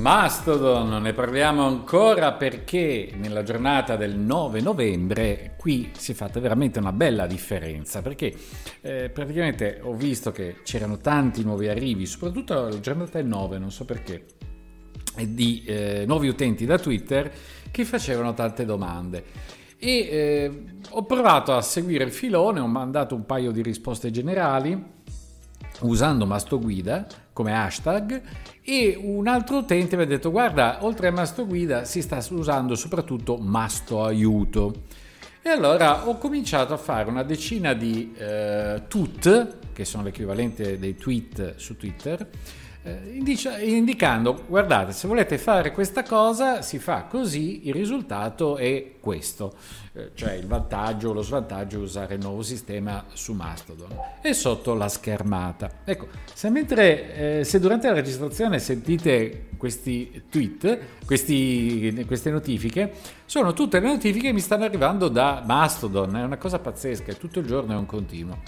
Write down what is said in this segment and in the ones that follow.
Mastodon, ne parliamo ancora perché nella giornata del 9 novembre qui si è fatta veramente una bella differenza perché eh, praticamente ho visto che c'erano tanti nuovi arrivi, soprattutto la giornata del 9, non so perché, di eh, nuovi utenti da Twitter che facevano tante domande. E eh, ho provato a seguire il filone, ho mandato un paio di risposte generali usando Mastoguida come hashtag e un altro utente mi ha detto guarda oltre a Mastoguida si sta usando soprattutto Masto Aiuto e allora ho cominciato a fare una decina di eh, tut che sono l'equivalente dei tweet su Twitter indicando guardate se volete fare questa cosa si fa così il risultato è questo eh, cioè il vantaggio o lo svantaggio è usare il nuovo sistema su Mastodon. E sotto la schermata. Ecco se mentre eh, se durante la registrazione sentite questi tweet questi, queste notifiche sono tutte le notifiche che mi stanno arrivando da Mastodon. È una cosa pazzesca tutto il giorno è un continuo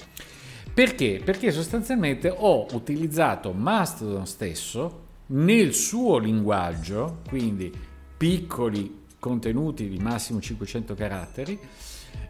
perché? Perché sostanzialmente ho utilizzato Mastodon stesso nel suo linguaggio, quindi piccoli contenuti di massimo 500 caratteri,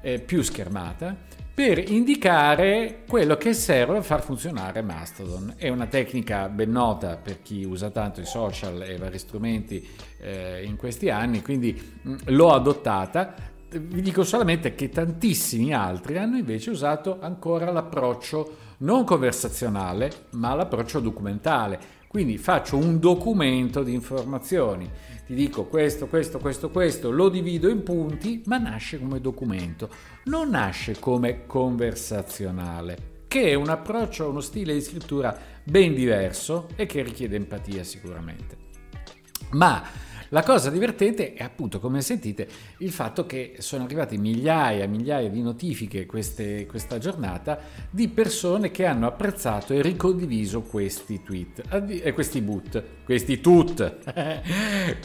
eh, più schermata, per indicare quello che serve a far funzionare Mastodon. È una tecnica ben nota per chi usa tanto i social e vari strumenti eh, in questi anni, quindi mh, mm, l'ho adottata vi dico solamente che tantissimi altri hanno invece usato ancora l'approccio non conversazionale, ma l'approccio documentale. Quindi faccio un documento di informazioni, ti dico questo, questo, questo, questo, lo divido in punti, ma nasce come documento, non nasce come conversazionale, che è un approccio, uno stile di scrittura ben diverso e che richiede empatia sicuramente. Ma la cosa divertente è appunto, come sentite, il fatto che sono arrivate migliaia e migliaia di notifiche queste, questa giornata di persone che hanno apprezzato e ricondiviso questi tweet, eh, questi boot, questi tut.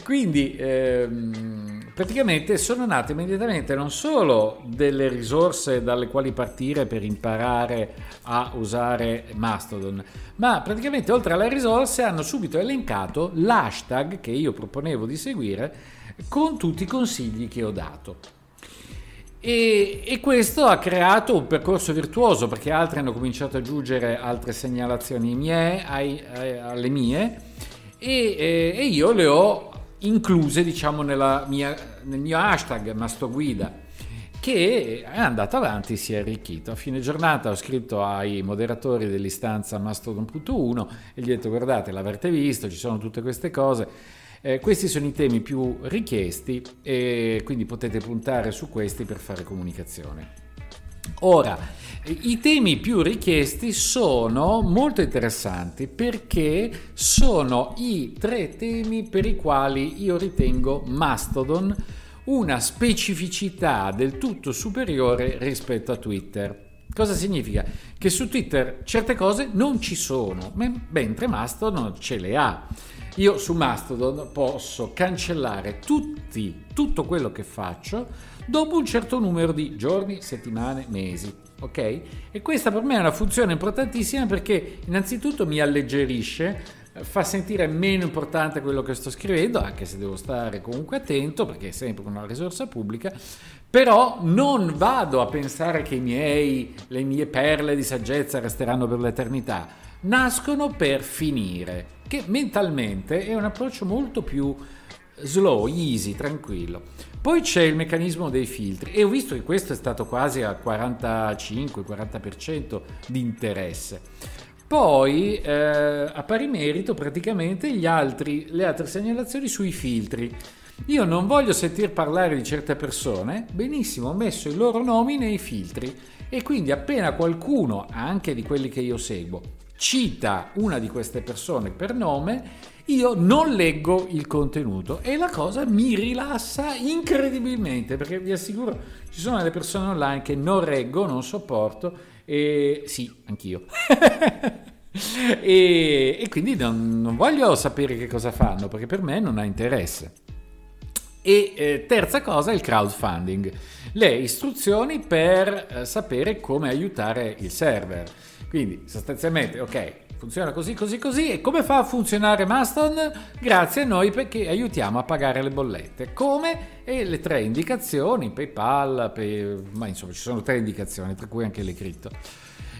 Quindi ehm, praticamente sono nate immediatamente non solo delle risorse dalle quali partire per imparare a usare Mastodon, ma praticamente oltre alle risorse hanno subito elencato l'hashtag che io proponevo di seguire con tutti i consigli che ho dato. E, e, questo ha creato un percorso virtuoso perché altri hanno cominciato ad aggiungere altre segnalazioni mie ai, ai, alle mie e, e, io le ho incluse diciamo mia, nel mio hashtag Mastoguida che è andato avanti si è arricchito. A fine giornata ho scritto ai moderatori dell'istanza Mastodon.1 e gli ho detto guardate l'avrete visto, ci sono tutte queste cose eh, questi sono i temi più richiesti e quindi potete puntare su questi per fare comunicazione. Ora, i temi più richiesti sono molto interessanti perché sono i tre temi per i quali io ritengo Mastodon una specificità del tutto superiore rispetto a Twitter. Cosa significa? Che su Twitter certe cose non ci sono, mentre Mastodon ce le ha. Io su Mastodon posso cancellare tutti, tutto quello che faccio dopo un certo numero di giorni, settimane, mesi. ok? E questa per me è una funzione importantissima perché innanzitutto mi alleggerisce, fa sentire meno importante quello che sto scrivendo, anche se devo stare comunque attento perché è sempre una risorsa pubblica, però non vado a pensare che miei, le mie perle di saggezza resteranno per l'eternità, nascono per finire, che mentalmente è un approccio molto più slow, easy, tranquillo. Poi c'è il meccanismo dei filtri e ho visto che questo è stato quasi al 45-40% di interesse. Poi eh, a pari merito praticamente altri, le altre segnalazioni sui filtri. Io non voglio sentir parlare di certe persone, benissimo, ho messo i loro nomi nei filtri e quindi appena qualcuno, anche di quelli che io seguo, cita una di queste persone per nome, io non leggo il contenuto e la cosa mi rilassa incredibilmente perché vi assicuro ci sono delle persone online che non reggo, non sopporto e sì, anch'io. e, e, quindi non, non, voglio sapere che cosa fanno perché per me non ha interesse. E eh, terza cosa, il crowdfunding, le istruzioni per eh, sapere come aiutare il server. Quindi sostanzialmente, ok, funziona così, così, così. E come fa a funzionare Maston? Grazie a noi perché aiutiamo a pagare le bollette. Come? E le tre indicazioni, PayPal, pay... ma insomma ci sono tre indicazioni, tra cui anche le cripto.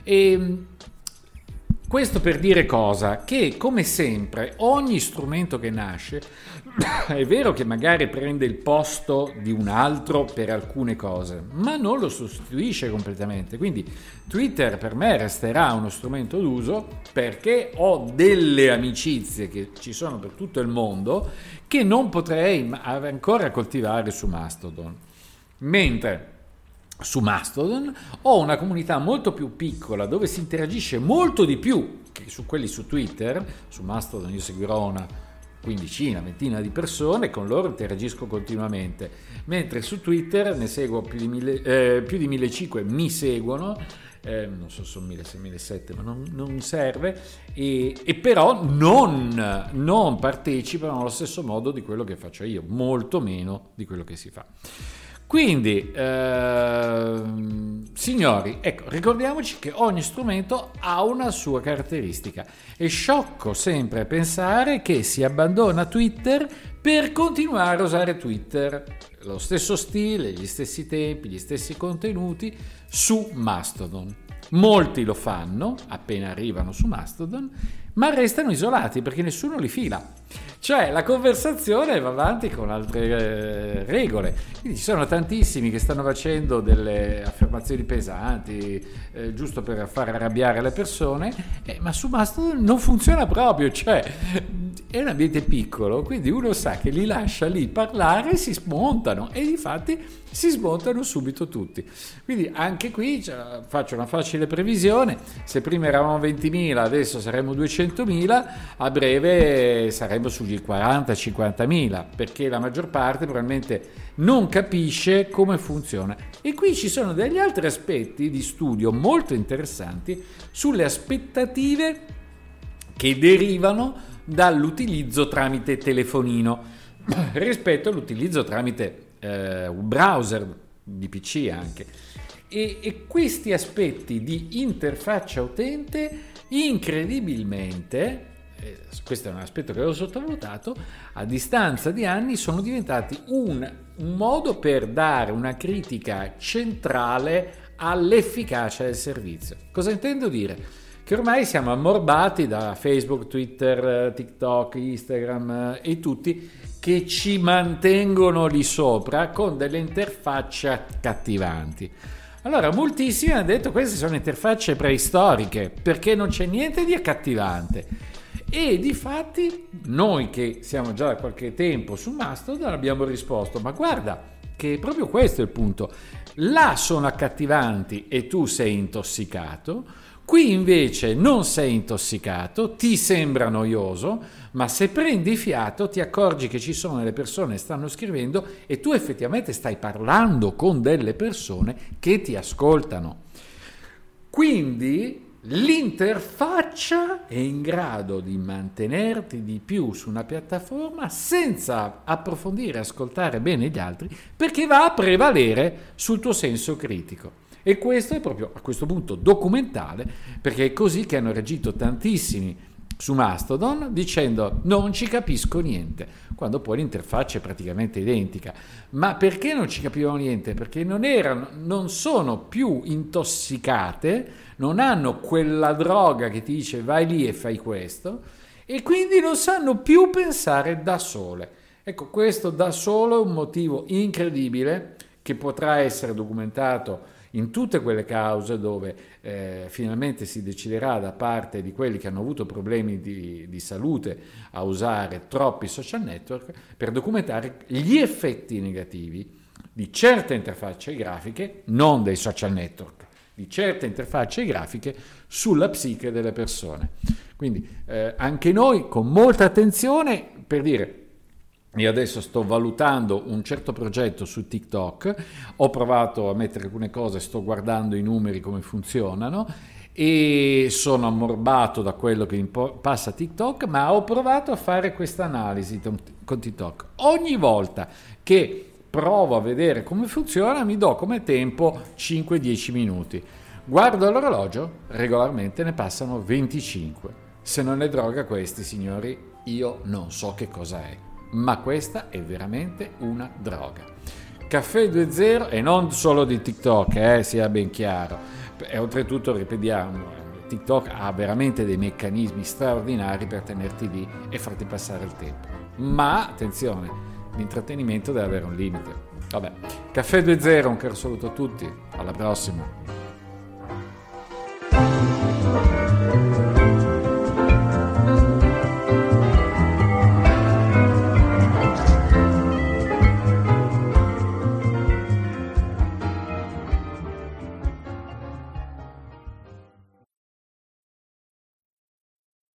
E ehm, questo per dire cosa? Che come sempre ogni strumento che nasce è vero che magari prende il posto di un altro per alcune cose, ma non lo sostituisce completamente. Quindi Twitter per me resterà uno strumento d'uso perché ho delle amicizie che ci sono per tutto il mondo che non potrei ancora coltivare su Mastodon. Mentre su Mastodon ho una comunità molto più piccola dove si interagisce molto di più che su quelli su Twitter. Su Mastodon io seguirò una quindicina, ventina di persone, con loro interagisco continuamente, mentre su Twitter ne seguo più di, mille, eh, più di 1500, mi seguono, eh, non so se sono 1600, 1700, ma non, non serve, e, e però non, non partecipano allo stesso modo di quello che faccio io, molto meno di quello che si fa. Quindi, eh, signori, ecco, ricordiamoci che ogni strumento ha una sua caratteristica. È sciocco sempre pensare che si abbandona Twitter per continuare a usare Twitter, lo stesso stile, gli stessi tempi, gli stessi contenuti su Mastodon. Molti lo fanno appena arrivano su Mastodon, ma restano isolati perché nessuno li fila. Cioè la conversazione va avanti con altre eh, regole. Quindi ci sono tantissimi che stanno facendo delle affermazioni pesanti, eh, giusto per far arrabbiare le persone, eh, ma su Mastodon non funziona proprio. Cioè è un ambiente piccolo, quindi uno sa che li lascia lì parlare e si smontano e infatti si smontano subito tutti. Quindi anche qui cioè, faccio una facile previsione, se prima eravamo 20.000, adesso saremo 200.000, a breve saremo sugli 40-50.000, perché la maggior parte probabilmente non capisce come funziona. E qui ci sono degli altri aspetti di studio molto interessanti sulle aspettative che derivano dall'utilizzo tramite telefonino rispetto all'utilizzo tramite eh, browser di PC anche. E, e, questi aspetti di interfaccia utente incredibilmente, eh, questo è un aspetto che avevo sottovalutato, a distanza di anni sono diventati un, un modo per dare una critica centrale all'efficacia del servizio. Cosa intendo dire? Che ormai siamo ammorbati da Facebook, Twitter, TikTok, Instagram eh, e tutti che ci mantengono lì sopra con delle interfacce accattivanti. Allora, moltissimi hanno detto queste sono interfacce preistoriche perché non c'è niente di accattivante. E di fatti noi che siamo già da qualche tempo su Mastodon abbiamo risposto, ma guarda che proprio questo è il punto. Là sono accattivanti e tu sei intossicato, qui invece non sei intossicato, ti sembra noioso, ma se prendi fiato ti accorgi che ci sono delle persone che stanno scrivendo e tu effettivamente stai parlando con delle persone che ti ascoltano. Quindi l'interfaccia è in grado di mantenerti di più su una piattaforma senza approfondire e ascoltare bene gli altri perché va a prevalere sul tuo senso critico. E questo è proprio a questo punto documentale, perché è così che hanno reagito tantissimi su Mastodon dicendo non ci capisco niente, quando poi l'interfaccia è praticamente identica. Ma perché non ci capivano niente? Perché non, erano, non sono più intossicate, non hanno quella droga che ti dice vai lì e fai questo, e quindi non sanno più pensare da sole. Ecco, questo da solo è un motivo incredibile che potrà essere documentato in tutte quelle cause dove eh, finalmente si deciderà da parte di quelli che hanno avuto problemi di, di, salute a usare troppi social network per documentare gli effetti negativi di certe interfacce grafiche, non dei social network, di certe interfacce grafiche sulla psiche delle persone. Quindi eh, anche noi con molta attenzione per dire io adesso sto valutando un certo progetto su TikTok, ho provato a mettere alcune cose, sto guardando i numeri come funzionano e sono ammorbato da quello che passa TikTok, ma ho provato a fare questa analisi con TikTok. Ogni volta che provo a vedere come funziona mi do come tempo 5-10 minuti. Guardo l'orologio, regolarmente ne passano 25. Se non è droga questi, signori, io non so che cosa è ma questa è veramente una droga. Caffè 2.0 e non solo di TikTok, eh, sia ben chiaro. E oltretutto, ripetiamo, TikTok ha veramente dei meccanismi straordinari per tenerti lì e farti passare il tempo. Ma attenzione, l'intrattenimento deve avere un limite. Vabbè, Caffè 2.0, un caro saluto a tutti, alla prossima.